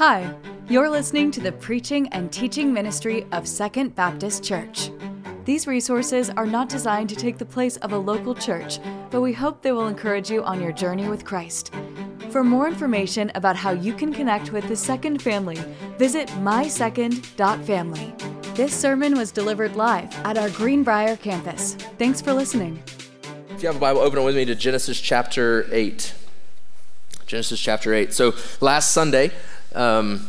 Hi, you're listening to the preaching and teaching ministry of Second Baptist Church. These resources are not designed to take the place of a local church, but we hope they will encourage you on your journey with Christ. For more information about how you can connect with the Second family, visit mysecond.family. This sermon was delivered live at our Greenbrier campus. Thanks for listening. If you have a Bible, open it with me to Genesis chapter 8. Genesis chapter 8. So last Sunday, um,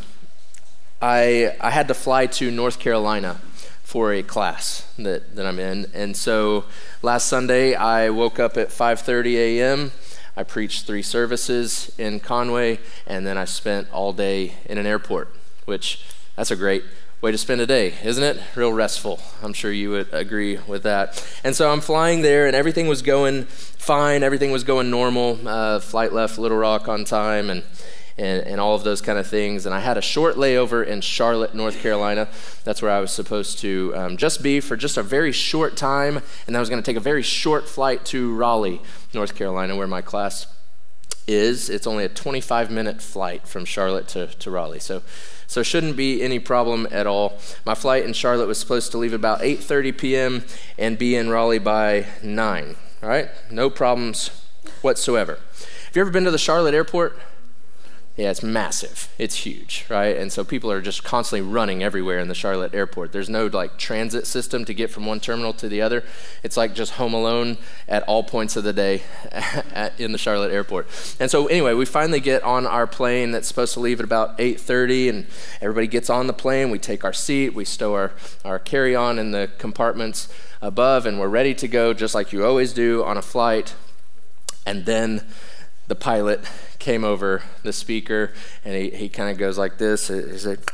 I, I had to fly to North Carolina for a class that, that I'm in. And so last Sunday, I woke up at 5.30 a.m., I preached three services in Conway, and then I spent all day in an airport, which that's a great way to spend a day, isn't it? Real restful. I'm sure you would agree with that. And so I'm flying there, and everything was going fine. Everything was going normal. Uh, flight left Little Rock on time, and, and and all of those kind of things. And I had a short layover in Charlotte, North Carolina. That's where I was supposed to um, just be for just a very short time, and I was going to take a very short flight to Raleigh, North Carolina, where my class is. It's only a 25 minute flight from Charlotte to, to Raleigh. So so shouldn't be any problem at all. My flight in Charlotte was supposed to leave about 8:30 p.m. and be in Raleigh by 9. All right? No problems whatsoever. Have you ever been to the Charlotte airport? Yeah, it's massive. It's huge, right? And so people are just constantly running everywhere in the Charlotte airport. There's no like transit system to get from one terminal to the other. It's like just home alone at all points of the day in the Charlotte airport. And so anyway, we finally get on our plane that's supposed to leave at about 8:30 and everybody gets on the plane. We take our seat, we stow our, our carry-on in the compartments above and we're ready to go just like you always do on a flight. And then the pilot came over the speaker and he, he kind of goes like this. He's like,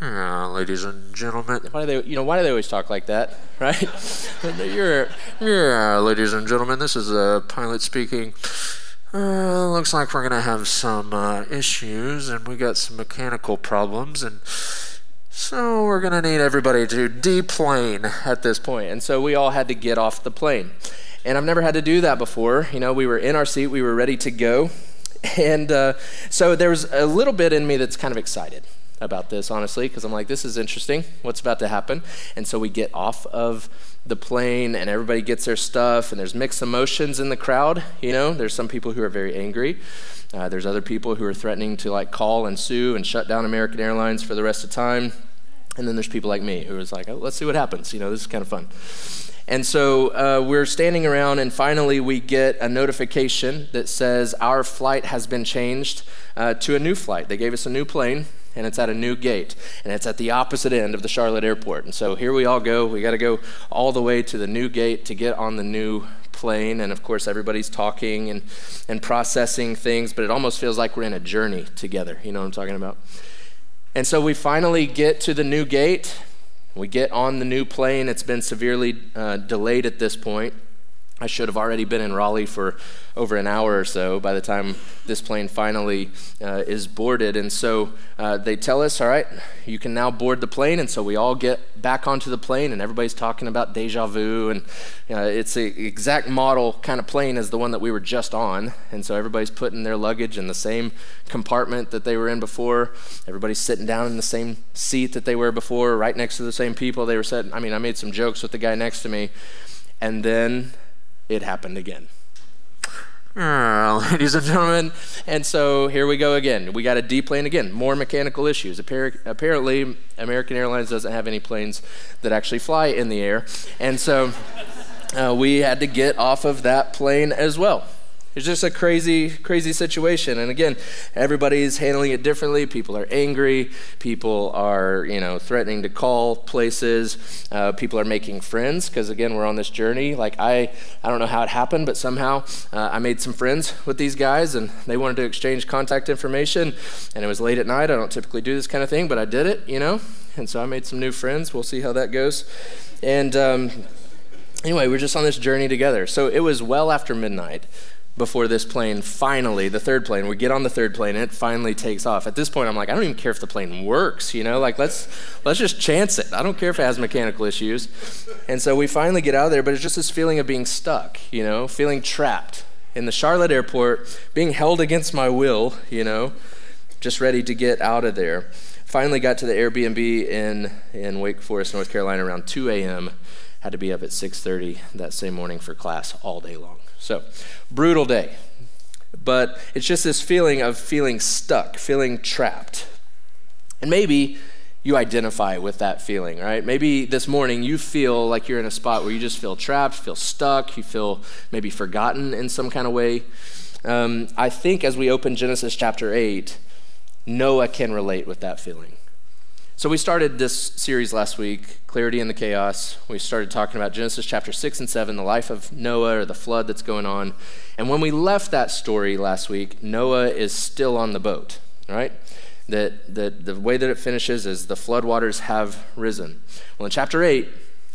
uh, ladies and gentlemen, why do they, you know, why do they always talk like that, right? You're, yeah, ladies and gentlemen, this is a pilot speaking. Uh, looks like we're gonna have some uh, issues, and we got some mechanical problems, and so we're gonna need everybody to deplane at this point. And so we all had to get off the plane. And I've never had to do that before. You know, we were in our seat, we were ready to go. And uh, so there was a little bit in me that's kind of excited about this, honestly, because I'm like, this is interesting. What's about to happen? And so we get off of the plane and everybody gets their stuff, and there's mixed emotions in the crowd. You know, there's some people who are very angry. Uh, there's other people who are threatening to like call and sue and shut down American Airlines for the rest of time. And then there's people like me who is like, oh, let's see what happens. You know, this is kind of fun. And so uh, we're standing around, and finally we get a notification that says our flight has been changed uh, to a new flight. They gave us a new plane, and it's at a new gate, and it's at the opposite end of the Charlotte airport. And so here we all go. We got to go all the way to the new gate to get on the new plane. And of course, everybody's talking and, and processing things, but it almost feels like we're in a journey together. You know what I'm talking about? And so we finally get to the new gate, we get on the new plane. It's been severely uh, delayed at this point. I should have already been in Raleigh for over an hour or so by the time this plane finally uh, is boarded. And so uh, they tell us, all right, you can now board the plane. And so we all get back onto the plane, and everybody's talking about deja vu. And uh, it's the exact model kind of plane as the one that we were just on. And so everybody's putting their luggage in the same compartment that they were in before. Everybody's sitting down in the same seat that they were before, right next to the same people they were sitting. I mean, I made some jokes with the guy next to me. And then it happened again. Uh, ladies and gentlemen, and so here we go again. We got a deplane again, more mechanical issues. apparently, American Airlines doesn't have any planes that actually fly in the air, and so uh, we had to get off of that plane as well. It's just a crazy, crazy situation. And again, everybody's handling it differently. People are angry. People are, you know, threatening to call places. Uh, people are making friends because again, we're on this journey. Like I, I don't know how it happened, but somehow uh, I made some friends with these guys, and they wanted to exchange contact information. And it was late at night. I don't typically do this kind of thing, but I did it, you know. And so I made some new friends. We'll see how that goes. And um, anyway, we're just on this journey together. So it was well after midnight before this plane finally, the third plane, we get on the third plane and it finally takes off. At this point, I'm like, I don't even care if the plane works, you know, like let's let's just chance it. I don't care if it has mechanical issues. And so we finally get out of there, but it's just this feeling of being stuck, you know, feeling trapped in the Charlotte airport, being held against my will, you know. just ready to get out of there. Finally got to the Airbnb in, in Wake Forest, North Carolina around 2 a.m. Had to be up at 6.30 that same morning for class all day long. So, brutal day. But it's just this feeling of feeling stuck, feeling trapped. And maybe you identify with that feeling, right? Maybe this morning you feel like you're in a spot where you just feel trapped, feel stuck, you feel maybe forgotten in some kind of way. Um, I think as we open Genesis chapter 8, Noah can relate with that feeling. So we started this series last week, Clarity in the Chaos. We started talking about Genesis chapter 6 and 7, the life of Noah or the flood that's going on. And when we left that story last week, Noah is still on the boat, right? that, that the way that it finishes is the floodwaters have risen. Well, in chapter 8,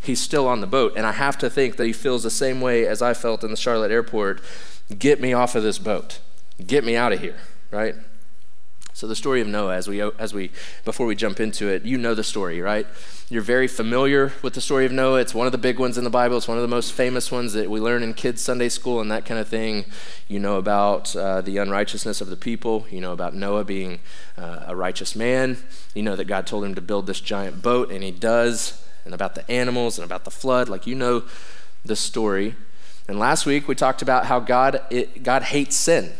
he's still on the boat, and I have to think that he feels the same way as I felt in the Charlotte airport get me off of this boat, get me out of here, right? So the story of Noah, as we as we before we jump into it, you know the story, right? You're very familiar with the story of Noah. It's one of the big ones in the Bible. It's one of the most famous ones that we learn in kids' Sunday school and that kind of thing. You know about uh, the unrighteousness of the people. You know about Noah being uh, a righteous man. You know that God told him to build this giant boat, and he does. And about the animals and about the flood. Like you know the story. And last week we talked about how God it, God hates sin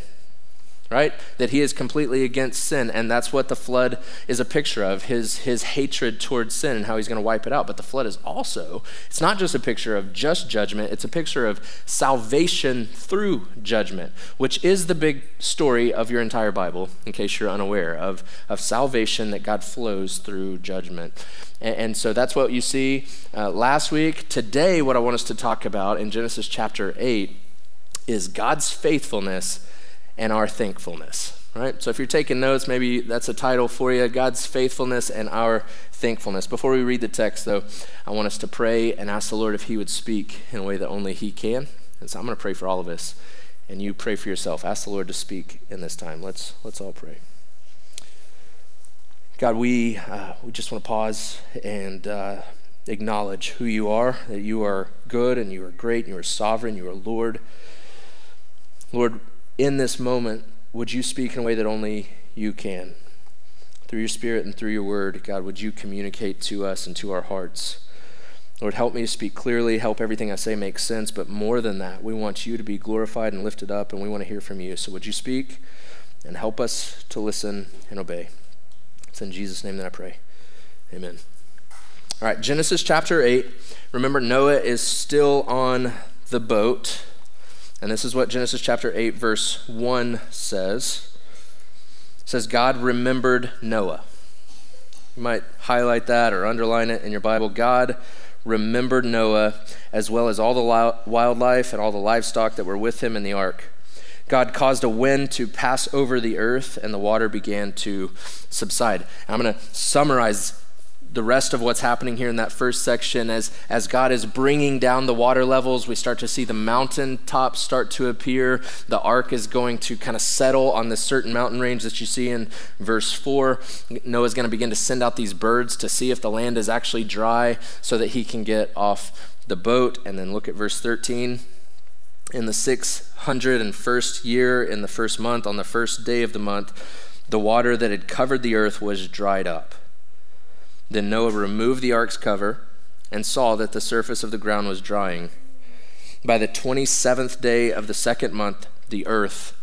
right? That he is completely against sin. And that's what the flood is a picture of his, his hatred towards sin and how he's going to wipe it out. But the flood is also, it's not just a picture of just judgment, it's a picture of salvation through judgment, which is the big story of your entire Bible, in case you're unaware, of, of salvation that God flows through judgment. And, and so that's what you see uh, last week. Today, what I want us to talk about in Genesis chapter 8 is God's faithfulness and our thankfulness. Right? So if you're taking notes, maybe that's a title for you God's faithfulness and our thankfulness. Before we read the text, though, I want us to pray and ask the Lord if He would speak in a way that only He can. And so I'm going to pray for all of us, and you pray for yourself. Ask the Lord to speak in this time. Let's, let's all pray. God, we, uh, we just want to pause and uh, acknowledge who you are, that you are good and you are great, and you are sovereign, you are Lord. Lord, in this moment, would you speak in a way that only you can? Through your Spirit and through your word, God, would you communicate to us and to our hearts? Lord, help me to speak clearly, help everything I say make sense, but more than that, we want you to be glorified and lifted up, and we want to hear from you. So would you speak and help us to listen and obey? It's in Jesus' name that I pray. Amen. All right, Genesis chapter 8. Remember, Noah is still on the boat. And this is what Genesis chapter 8, verse 1 says. It says, God remembered Noah. You might highlight that or underline it in your Bible. God remembered Noah as well as all the wildlife and all the livestock that were with him in the ark. God caused a wind to pass over the earth, and the water began to subside. I'm going to summarize the rest of what's happening here in that first section as, as God is bringing down the water levels. We start to see the mountain tops start to appear. The ark is going to kind of settle on this certain mountain range that you see in verse 4. Noah's going to begin to send out these birds to see if the land is actually dry so that he can get off the boat. And then look at verse 13. In the 601st year, in the first month, on the first day of the month, the water that had covered the earth was dried up. Then Noah removed the ark's cover and saw that the surface of the ground was drying. By the 27th day of the second month, the earth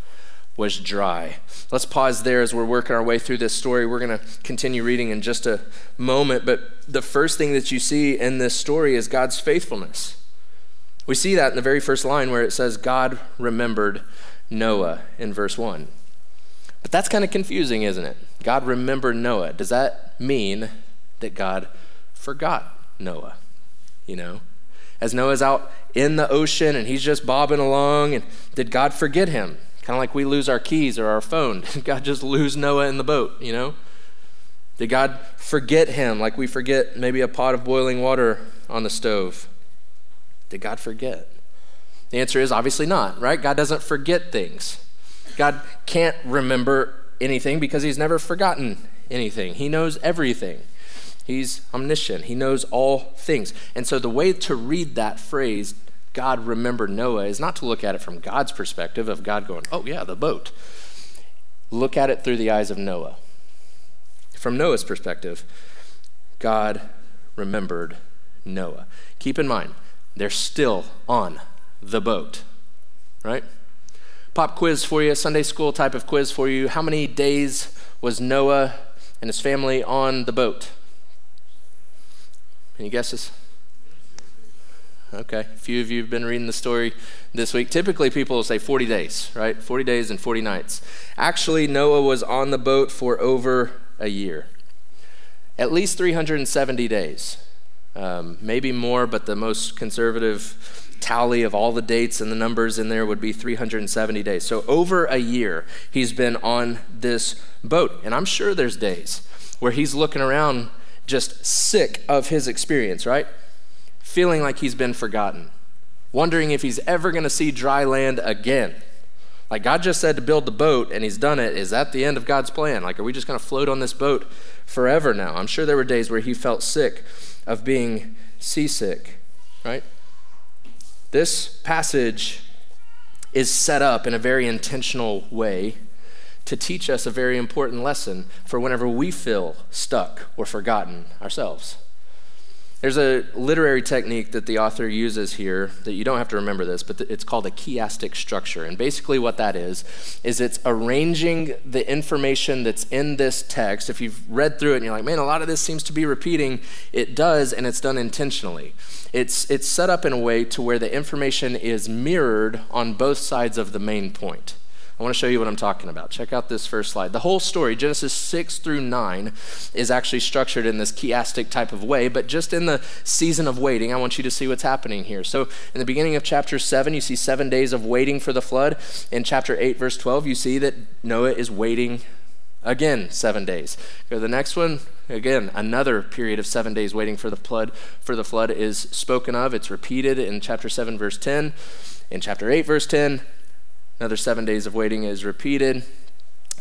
was dry. Let's pause there as we're working our way through this story. We're going to continue reading in just a moment, but the first thing that you see in this story is God's faithfulness. We see that in the very first line where it says, God remembered Noah in verse 1. But that's kind of confusing, isn't it? God remembered Noah. Does that mean that God forgot Noah, you know? As Noah's out in the ocean and he's just bobbing along, and did God forget him? Kind of like we lose our keys or our phone. Did God just lose Noah in the boat, you know? Did God forget him like we forget maybe a pot of boiling water on the stove? Did God forget? The answer is obviously not, right? God doesn't forget things. God can't remember anything because he's never forgotten anything. He knows everything. He's omniscient, He knows all things. And so the way to read that phrase, God remembered Noah, is not to look at it from God's perspective of God going, oh, yeah, the boat. look at it through the eyes of Noah. From Noah's perspective, God remembered Noah. Keep in mind, they're still on the boat, right? Pop quiz for you, Sunday school type of quiz for you. How many days was Noah and his family on the boat? Any guesses? Okay, a few of you have been reading the story this week. Typically, people will say 40 days, right? 40 days and 40 nights. Actually, Noah was on the boat for over a year, at least 370 days. Um, maybe more, but the most conservative tally of all the dates and the numbers in there would be 370 days. So, over a year, he's been on this boat. And I'm sure there's days where he's looking around just sick of his experience, right? Feeling like he's been forgotten, wondering if he's ever going to see dry land again. Like God just said to build the boat and he's done it. Is that the end of God's plan? Like, are we just going to float on this boat forever now? I'm sure there were days where he felt sick of being seasick, right? This passage is set up in a very intentional way to teach us a very important lesson for whenever we feel stuck or forgotten ourselves. There's a literary technique that the author uses here that you don't have to remember this, but it's called a chiastic structure. And basically, what that is, is it's arranging the information that's in this text. If you've read through it and you're like, man, a lot of this seems to be repeating, it does, and it's done intentionally. It's, it's set up in a way to where the information is mirrored on both sides of the main point. I want to show you what I'm talking about. Check out this first slide. The whole story, Genesis 6 through 9, is actually structured in this chiastic type of way, but just in the season of waiting, I want you to see what's happening here. So, in the beginning of chapter 7, you see seven days of waiting for the flood. In chapter 8, verse 12, you see that Noah is waiting again seven days. Go to the next one. Again, another period of seven days waiting for the flood. For the flood is spoken of. It's repeated in chapter 7, verse 10. In chapter 8, verse 10, Another seven days of waiting is repeated.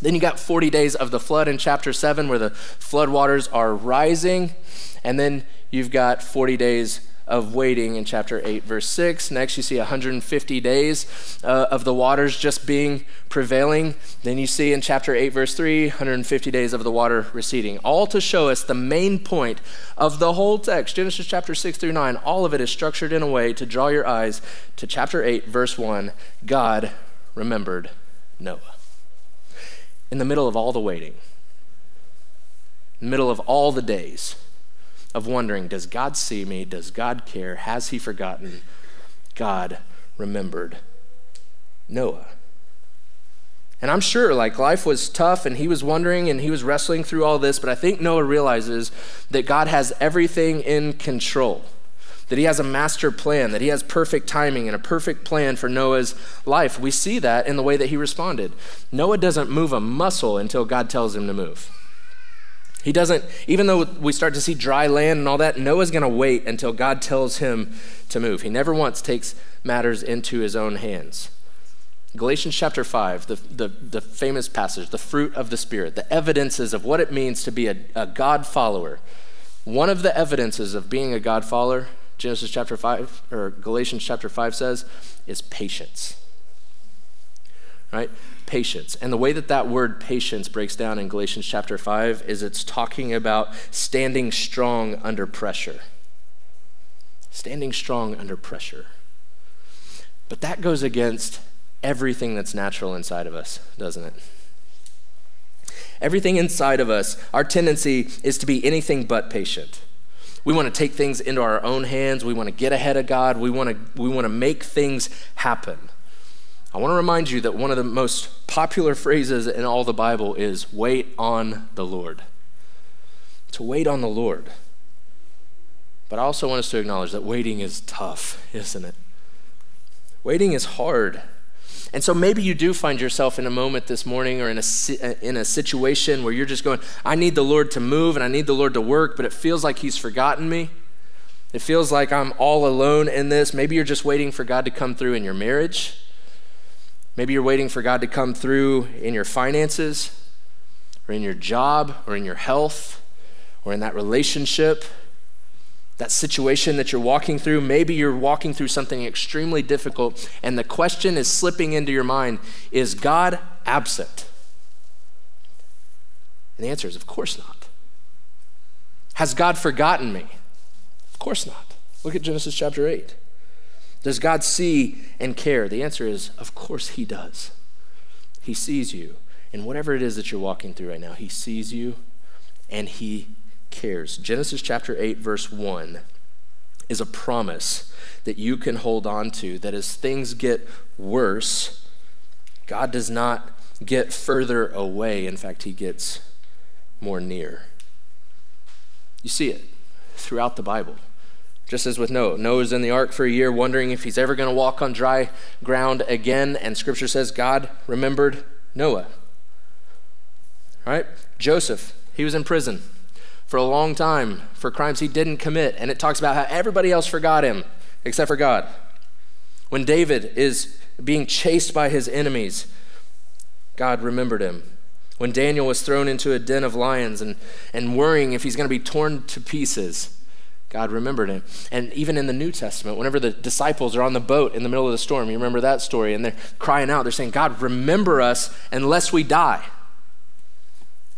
Then you got 40 days of the flood in chapter 7 where the flood waters are rising. And then you've got 40 days of waiting in chapter 8, verse 6. Next, you see 150 days uh, of the waters just being prevailing. Then you see in chapter 8, verse 3, 150 days of the water receding. All to show us the main point of the whole text, Genesis chapter 6 through 9. All of it is structured in a way to draw your eyes to chapter 8, verse 1. God remembered Noah. In the middle of all the waiting, in the middle of all the days of wondering, does God see me? Does God care? Has he forgotten? God remembered Noah. And I'm sure like life was tough and he was wondering and he was wrestling through all this, but I think Noah realizes that God has everything in control that he has a master plan, that he has perfect timing and a perfect plan for Noah's life. We see that in the way that he responded. Noah doesn't move a muscle until God tells him to move. He doesn't, even though we start to see dry land and all that, Noah's going to wait until God tells him to move. He never once takes matters into his own hands. Galatians chapter 5, the, the, the, famous passage, the fruit of the Spirit, the evidences of what it means to be a, a God follower. One of the evidences of being a God follower Genesis chapter 5, or Galatians chapter 5 says, is patience. Right? Patience. And the way that that word patience breaks down in Galatians chapter 5 is it's talking about standing strong under pressure. Standing strong under pressure. But that goes against everything that's natural inside of us, doesn't it? Everything inside of us, our tendency is to be anything but patient. We want to take things into our own hands. We want to get ahead of God. We want to, we want to make things happen. I want to remind you that one of the most popular phrases in all the Bible is wait on the Lord. To wait on the Lord. But I also want us to acknowledge that waiting is tough, isn't it? Waiting is hard. And so maybe you do find yourself in a moment this morning or in a, in a situation where you're just going, I need the Lord to move and I need the Lord to work, but it feels like He's forgotten me. It feels like I'm all alone in this. Maybe you're just waiting for God to come through in your marriage. Maybe you're waiting for God to come through in your finances or in your job or in your health or in that relationship that situation that you're walking through. Maybe you're walking through something extremely difficult, and the question is slipping into your mind Is God absent? And the answer is, of course not. Has God forgotten me? Of course not. Look at Genesis chapter 8. Does God see and care? The answer is, of course He does. He sees you. And whatever it is that you're walking through right now, He sees you and He cares. Genesis chapter 8, verse 1 is a promise that you can hold on to that as things get worse, God does not get further away. In fact, He gets more near. You see it throughout the Bible. Just as with Noah. Noah's in the ark for a year, wondering if he's ever going to walk on dry ground again. And scripture says God remembered Noah. Right? Joseph, he was in prison for a long time for crimes he didn't commit. And it talks about how everybody else forgot him except for God. When David is being chased by his enemies, God remembered him. When Daniel was thrown into a den of lions and, and worrying if he's going to be torn to pieces, God remembered him. And even in the New Testament, whenever the disciples are on the boat in the middle of the storm, you remember that story, and they're crying out, they're saying, God, remember us unless we die.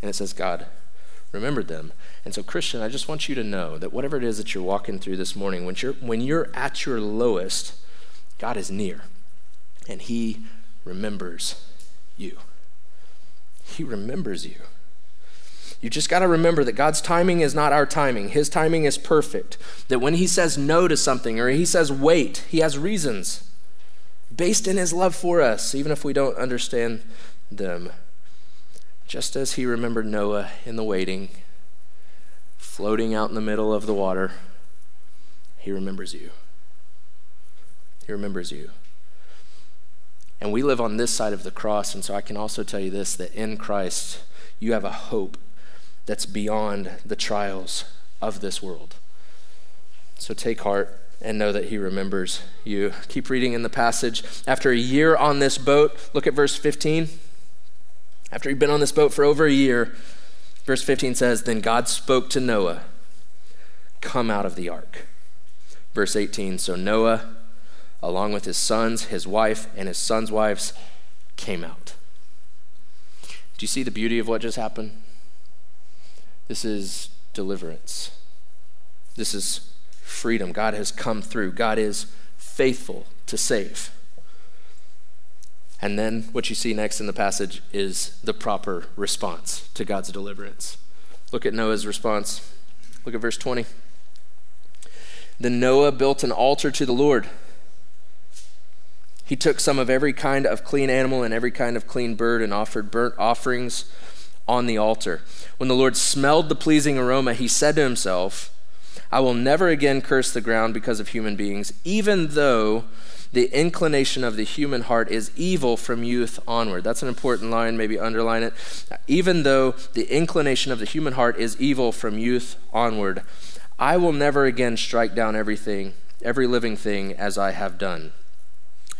And it says, God remembered them. And so, Christian, I just want you to know that whatever it is that you're walking through this morning, when you're, when you're at your lowest, God is near and He remembers you. He remembers you. You just got to remember that God's timing is not our timing. His timing is perfect. That when He says no to something or He says wait, He has reasons based in His love for us, even if we don't understand them. Just as He remembered Noah in the waiting, floating out in the middle of the water, He remembers you. He remembers you. And we live on this side of the cross, and so I can also tell you this that in Christ, you have a hope that's beyond the trials of this world. So take heart and know that he remembers you. Keep reading in the passage. After a year on this boat, look at verse 15. After he'd been on this boat for over a year, verse 15 says, Then God spoke to Noah, Come out of the ark. Verse 18, so Noah, along with his sons, his wife, and his sons' wives, came out. Do you see the beauty of what just happened? This is deliverance. This is freedom. God has come through. God is faithful to save. And then what you see next in the passage is the proper response to God's deliverance. Look at Noah's response. Look at verse 20. Then Noah built an altar to the Lord. He took some of every kind of clean animal and every kind of clean bird and offered burnt offerings on the altar. When the Lord smelled the pleasing aroma, he said to himself, I will never again curse the ground because of human beings, even though the inclination of the human heart is evil from youth onward. That's an important line, maybe underline it. Even though the inclination of the human heart is evil from youth onward, I will never again strike down everything, every living thing as I have done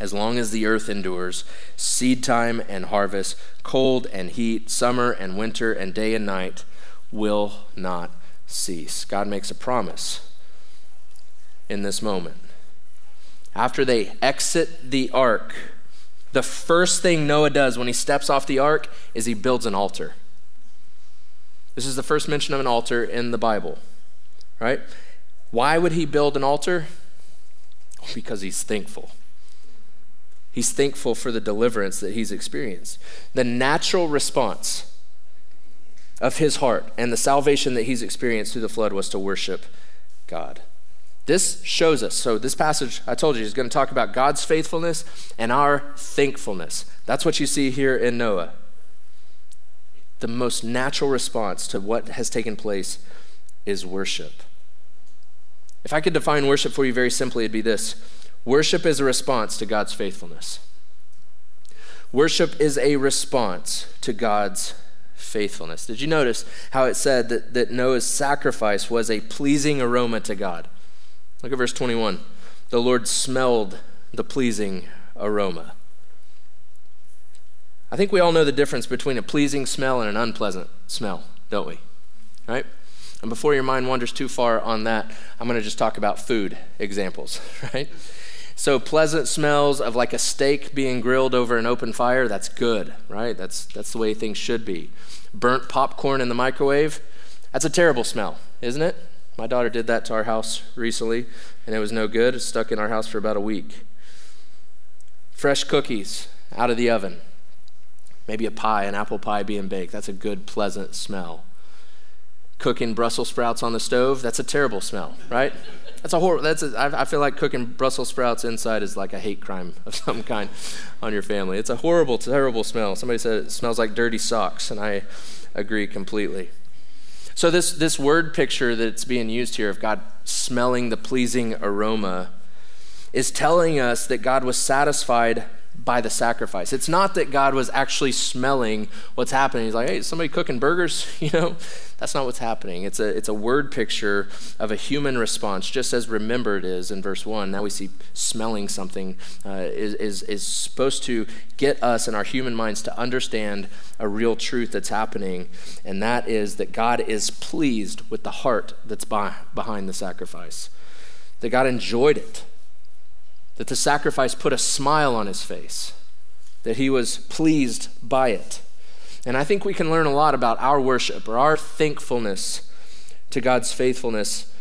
as long as the earth endures, seed time and harvest, cold and heat, summer and winter, and day and night will not cease. God makes a promise in this moment. After they exit the ark, the first thing Noah does when he steps off the ark is he builds an altar. This is the first mention of an altar in the Bible, right? Why would he build an altar? Because he's thankful. He's thankful for the deliverance that he's experienced. The natural response of his heart and the salvation that he's experienced through the flood was to worship God. This shows us. So, this passage, I told you, is going to talk about God's faithfulness and our thankfulness. That's what you see here in Noah. The most natural response to what has taken place is worship. If I could define worship for you very simply, it'd be this Worship is a response to God's faithfulness. Worship is a response to God's faithfulness. Did you notice how it said that, that Noah's sacrifice was a pleasing aroma to God? Look at verse 21. The Lord smelled the pleasing aroma. I think we all know the difference between a pleasing smell and an unpleasant smell, don't we? Right? And before your mind wanders too far on that, I'm going to just talk about food examples, right? So pleasant smells of like a steak being grilled over an open fire, that's good, right? That's that's the way things should be. burnt popcorn in the microwave, that's a terrible smell, isn't it? My daughter did that to our house recently, and it was no good. It stuck in our house for about a week. Fresh cookies out of the oven. Maybe a pie, an apple pie being baked. That's a good, pleasant smell. Cooking Brussels sprouts on the stove. That's a terrible smell, right? That's a horrible, That's a, I, I feel like cooking Brussels sprouts inside is like a hate crime of some kind on your family. It's a horrible, terrible smell. Somebody said it smells like dirty socks, and I agree completely. So this this word picture that's being used here of God smelling the pleasing aroma is telling us that God was satisfied by the sacrifice. It's not that God was actually smelling what's happening. He's like, hey, somebody cooking burgers? You know, that's not what's happening. It's a, it's a word picture of a human response, just as remembered is in verse 1. Now we see smelling something uh, is, is, is supposed to get us in our human minds to understand a real truth that's happening, and that is that God is pleased with the heart that's by, behind the sacrifice, that God enjoyed it that the sacrifice put a smile on his face, that he was pleased by it. And I think we can learn a lot about our worship or our thankfulness to God's faithfulness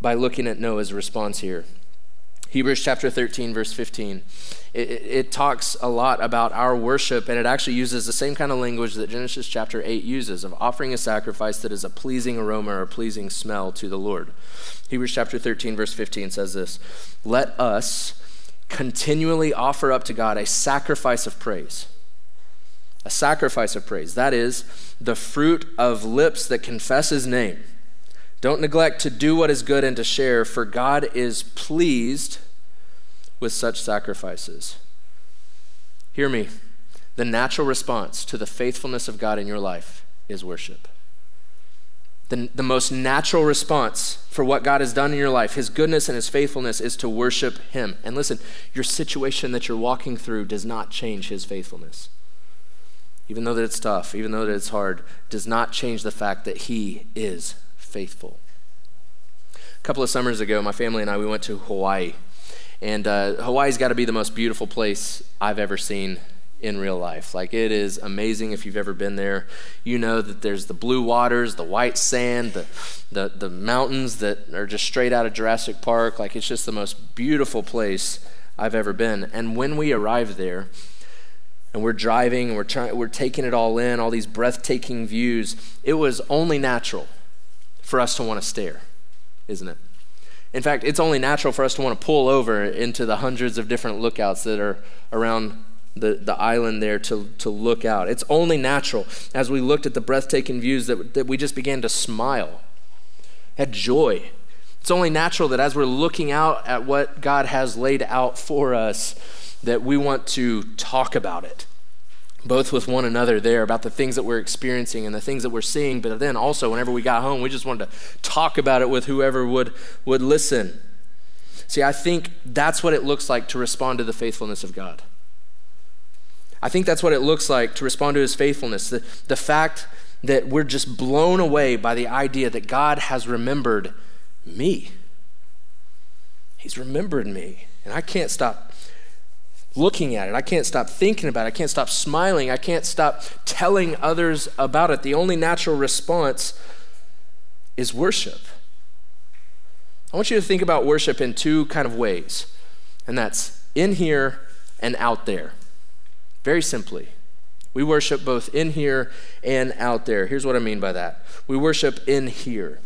by looking at Noah's response here. Hebrews chapter 13, verse 15. It, it, it, talks a lot about our worship, and it actually uses the same kind of language that Genesis chapter 8 uses of offering a sacrifice that is a pleasing aroma or a pleasing smell to the Lord. Hebrews chapter 13, verse 15 says this Let us continually offer up to God a sacrifice of praise. A sacrifice of praise. That is the fruit of lips that confess his name. Don't neglect to do what is good and to share, for God is pleased with such sacrifices. Hear me. The natural response to the faithfulness of God in your life is worship. The, the most natural response for what God has done in your life, His goodness and His faithfulness, is to worship Him. And listen, your situation that you're walking through does not change His faithfulness. Even though that it's tough, even though that it's hard, does not change the fact that He is faithful. A couple of summers ago, my family and I, we went to Hawaii. And uh, Hawaii's got to be the most beautiful place I've ever seen in real life. Like it is amazing if you've ever been there. You know that there's the blue waters, the white sand, the, the, the mountains that are just straight out of Jurassic Park. Like it's just the most beautiful place I've ever been. And when we arrived there, and we're driving and we're trying we're taking it all in, all these breathtaking views, it was only natural for us to want to stare, isn't it? In fact, it's only natural for us to want to pull over into the hundreds of different lookouts that are around the, the island there to, to look out. It's only natural as we looked at the breathtaking views that, that we just began to smile, had joy. It's only natural that as we're looking out at what God has laid out for us, that we want to talk about it, both with one another there about the things that we're experiencing and the things that we're seeing, but then also whenever we got home, we just wanted to talk about it with whoever would, would listen. See, I think that's what it looks like to respond to the faithfulness of God. I think that's what it looks like to respond to his faithfulness. The, the fact that we're just blown away by the idea that God has remembered me. He's remembered me. And I can't stop looking at it. I can't stop thinking about it. I can't stop smiling. I can't stop telling others about it. The only natural response is worship. I want you to think about worship in two kind of ways, and that's in here and out there. Very simply, we worship both in here and out there. Here's what I mean by that we worship in here.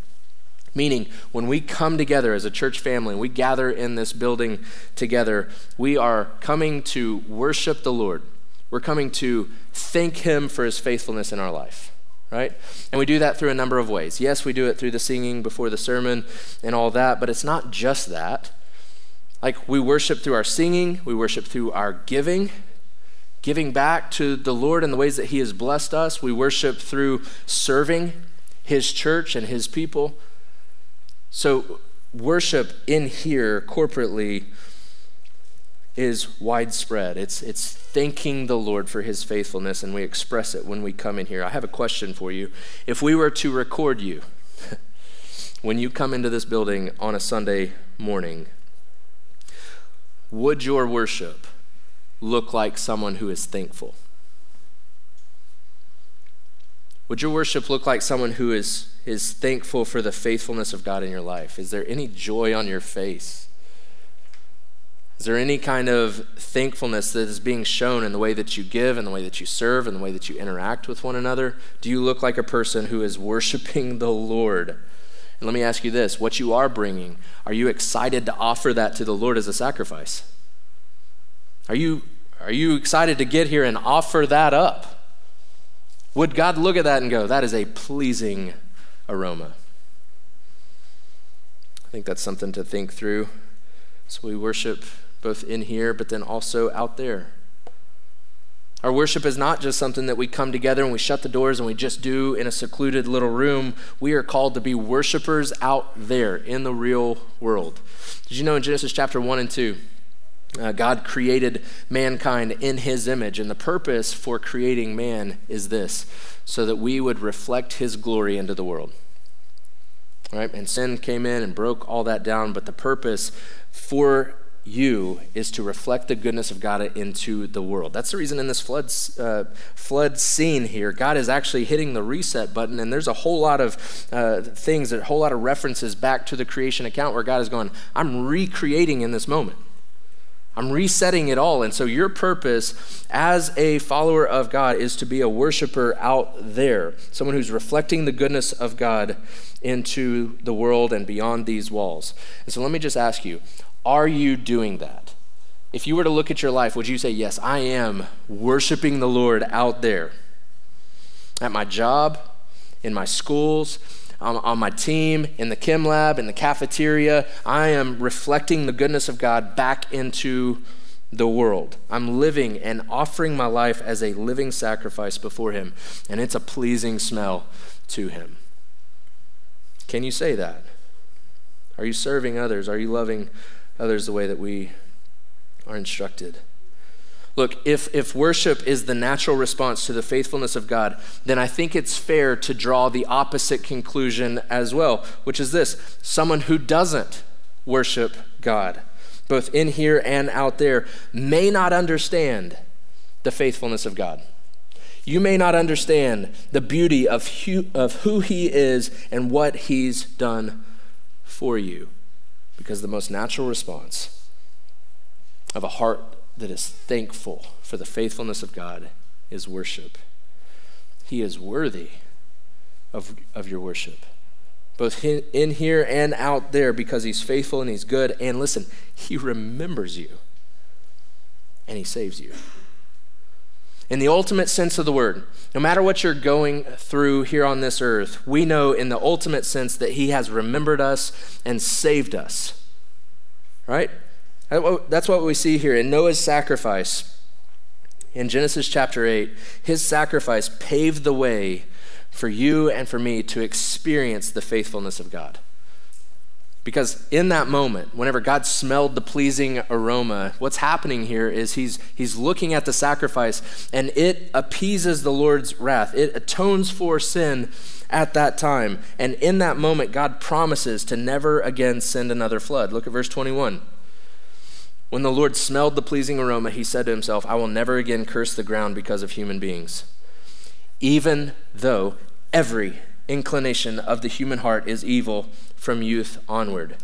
Meaning, when we come together as a church family, and we gather in this building together, we are coming to worship the Lord. We're coming to thank Him for His faithfulness in our life, right? And we do that through a number of ways. Yes, we do it through the singing before the sermon and all that, but it's not just that. Like, we worship through our singing, we worship through our giving, giving back to the Lord in the ways that He has blessed us. We worship through serving His church and His people. So, worship in here corporately is widespread. It's, it's thanking the Lord for His faithfulness, and we express it when we come in here. I have a question for you. If we were to record you when you come into this building on a Sunday morning, would your worship look like someone who is thankful? Would your worship look like someone who is, is thankful for the faithfulness of God in your life? Is there any joy on your face? Is there any kind of thankfulness that is being shown in the way that you give, in the way that you serve, in the way that you interact with one another? Do you look like a person who is worshiping the Lord? And let me ask you this what you are bringing, are you excited to offer that to the Lord as a sacrifice? Are you, are you excited to get here and offer that up? Would God look at that and go, that is a pleasing aroma? I think that's something to think through. So we worship both in here, but then also out there. Our worship is not just something that we come together and we shut the doors and we just do in a secluded little room. We are called to be worshipers out there in the real world. Did you know in Genesis chapter 1 and 2? Uh, God created mankind in his image, and the purpose for creating man is this so that we would reflect his glory into the world. Right? And sin came in and broke all that down, but the purpose for you is to reflect the goodness of God into the world. That's the reason in this flood, uh, flood scene here, God is actually hitting the reset button, and there's a whole lot of uh, things, a whole lot of references back to the creation account where God is going, I'm recreating in this moment. I'm resetting it all. And so, your purpose as a follower of God is to be a worshiper out there, someone who's reflecting the goodness of God into the world and beyond these walls. And so, let me just ask you are you doing that? If you were to look at your life, would you say, Yes, I am worshiping the Lord out there? At my job, in my schools, on, on, my team, in the chem lab, in the cafeteria, I am reflecting the goodness of God back into the world. I'm living and offering my life as a living sacrifice before Him, and it's a pleasing smell to Him. Can you say that? Are you serving others? Are you loving others the way that we are instructed. Look, if, if worship is the natural response to the faithfulness of God, then I think it's fair to draw the opposite conclusion as well, which is this someone who doesn't worship God, both in here and out there, may not understand the faithfulness of God. You may not understand the beauty of who, of who He is and what He's done for you. Because the most natural response of a heart that is thankful for the faithfulness of God is worship. He is worthy of, of your worship, both in here and out there, because He's faithful and He's good. And listen, He remembers you and He saves you. In the ultimate sense of the word, no matter what you're going through here on this earth, we know in the ultimate sense that He has remembered us and saved us. Right? That's what we see here in Noah's sacrifice. In Genesis chapter 8, his sacrifice paved the way for you and for me to experience the faithfulness of God. Because in that moment, whenever God smelled the pleasing aroma, what's happening here is he's, he's looking at the sacrifice and it appeases the Lord's wrath. It atones for sin at that time. And in that moment, God promises to never again send another flood. Look at verse 21. When the Lord smelled the pleasing aroma, he said to himself, I will never again curse the ground because of human beings. Even though every inclination of the human heart is evil from youth onward.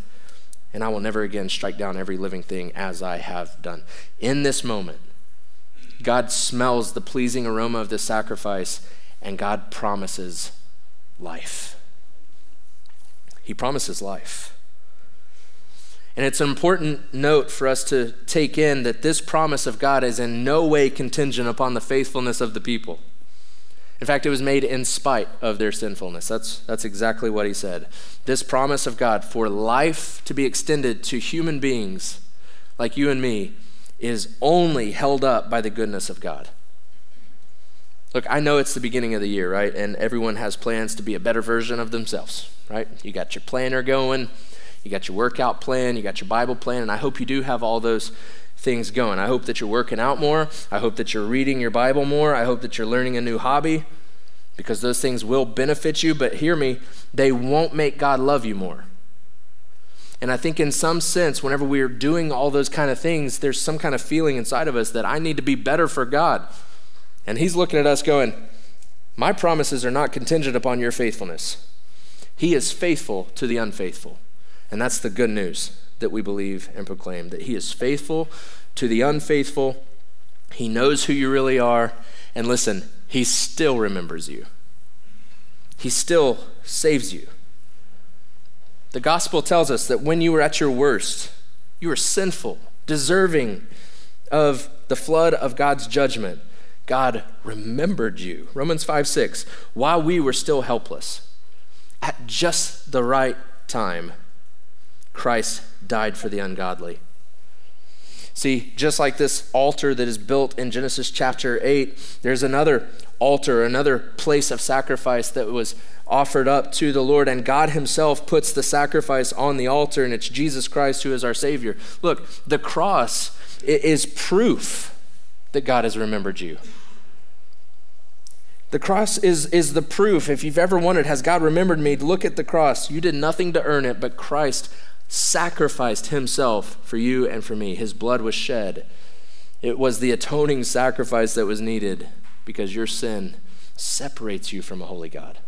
And I will never again strike down every living thing as I have done. In this moment, God smells the pleasing aroma of this sacrifice, and God promises life. He promises life. And it's an important note for us to take in that this promise of God is in no way contingent upon the faithfulness of the people. In fact, it was made in spite of their sinfulness. That's, that's exactly what he said. This promise of God for life to be extended to human beings like you and me is only held up by the goodness of God. Look, I know it's the beginning of the year, right? And everyone has plans to be a better version of themselves, right? You got your planner going, you got your workout plan, you got your Bible plan, and I hope you do have all those things going. I hope that you're working out more. I hope that you're reading your Bible more. I hope that you're learning a new hobby because those things will benefit you, but hear me, they won't make God love you more. And I think in some sense, whenever we are doing all those kind of things, there's some kind of feeling inside of us that I need to be better for God. And He's looking at us going, My promises are not contingent upon your faithfulness. He is faithful to the unfaithful. And that's the good news that we believe and proclaim that He is faithful to the unfaithful. He knows who you really are. And listen, He still remembers you, He still saves you. The gospel tells us that when you were at your worst, you were sinful, deserving of the flood of God's judgment. God remembered you. Romans 5 6. While we were still helpless, at just the right time, Christ died for the ungodly. See, just like this altar that is built in Genesis chapter 8, there's another altar, another place of sacrifice that was offered up to the Lord, and God Himself puts the sacrifice on the altar, and it's Jesus Christ who is our Savior. Look, the cross is proof that God has remembered you. The cross is, is the proof. If you've ever wondered, has God remembered me? Look at the cross. You did nothing to earn it, but Christ sacrificed himself for you and for me. His blood was shed. It was the atoning sacrifice that was needed because your sin separates you from a holy God.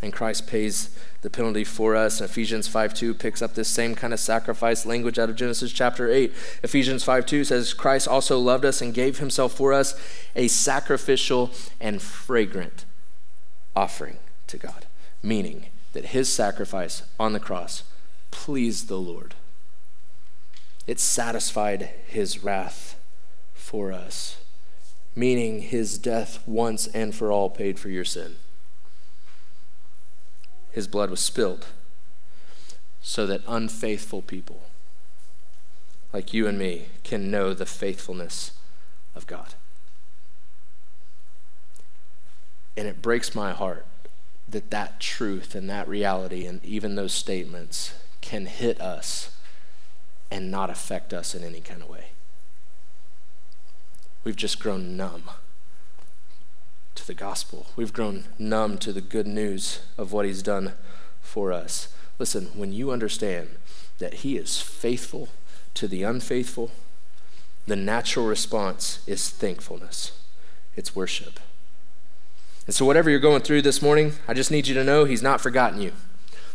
And Christ pays the penalty for us. Ephesians 5 2 picks up this same kind of sacrifice language out of Genesis chapter 8. Ephesians 5 2 says, Christ also loved us and gave himself for us a sacrificial and fragrant offering to God, meaning that his sacrifice on the cross pleased the Lord. It satisfied his wrath for us, meaning his death once and for all paid for your sin. His blood was spilled so that unfaithful people like you and me can know the faithfulness of God. And it breaks my heart that that truth and that reality and even those statements can hit us and not affect us in any kind of way. We've just grown numb to the gospel. We've grown numb to the good news of what he's done for us. Listen, when you understand that he is faithful to the unfaithful, the natural response is thankfulness, it's worship. And so, whatever you're going through this morning, I just need you to know he's not forgotten you.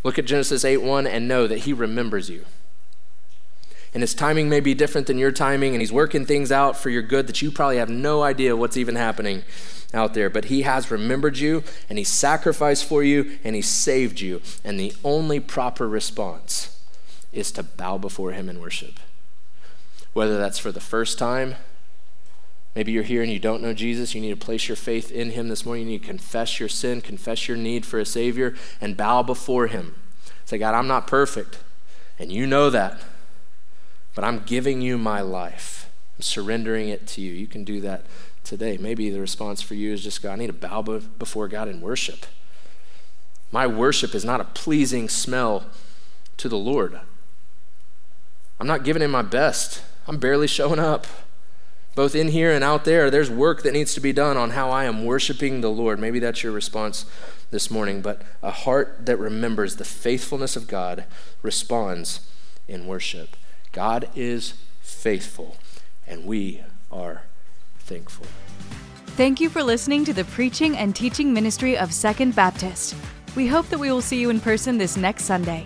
Look at Genesis 8 1 and know that He remembers you. And His timing may be different than your timing, and He's working things out for your good that you probably have no idea what's even happening out there. But He has remembered you, and He sacrificed for you, and He saved you. And the only proper response is to bow before Him in worship. Whether that's for the first time, Maybe you're here and you don't know Jesus. You need to place your faith in him this morning. You need to confess your sin, confess your need for a Savior, and bow before him. Say, God, I'm not perfect, and you know that, but I'm giving you my life. I'm surrendering it to you. You can do that today. Maybe the response for you is just, God, I need to bow before God in worship. My worship is not a pleasing smell to the Lord. I'm not giving him my best. I'm barely showing up both in here and out there, there's work that needs to be done on how I am worshiping the Lord. Maybe that's your response this morning, but a heart that remembers the faithfulness of God responds in worship. God is faithful, and we are thankful. Thank you for listening to the preaching and teaching ministry of Second Baptist. We hope that we will see you in person this next Sunday.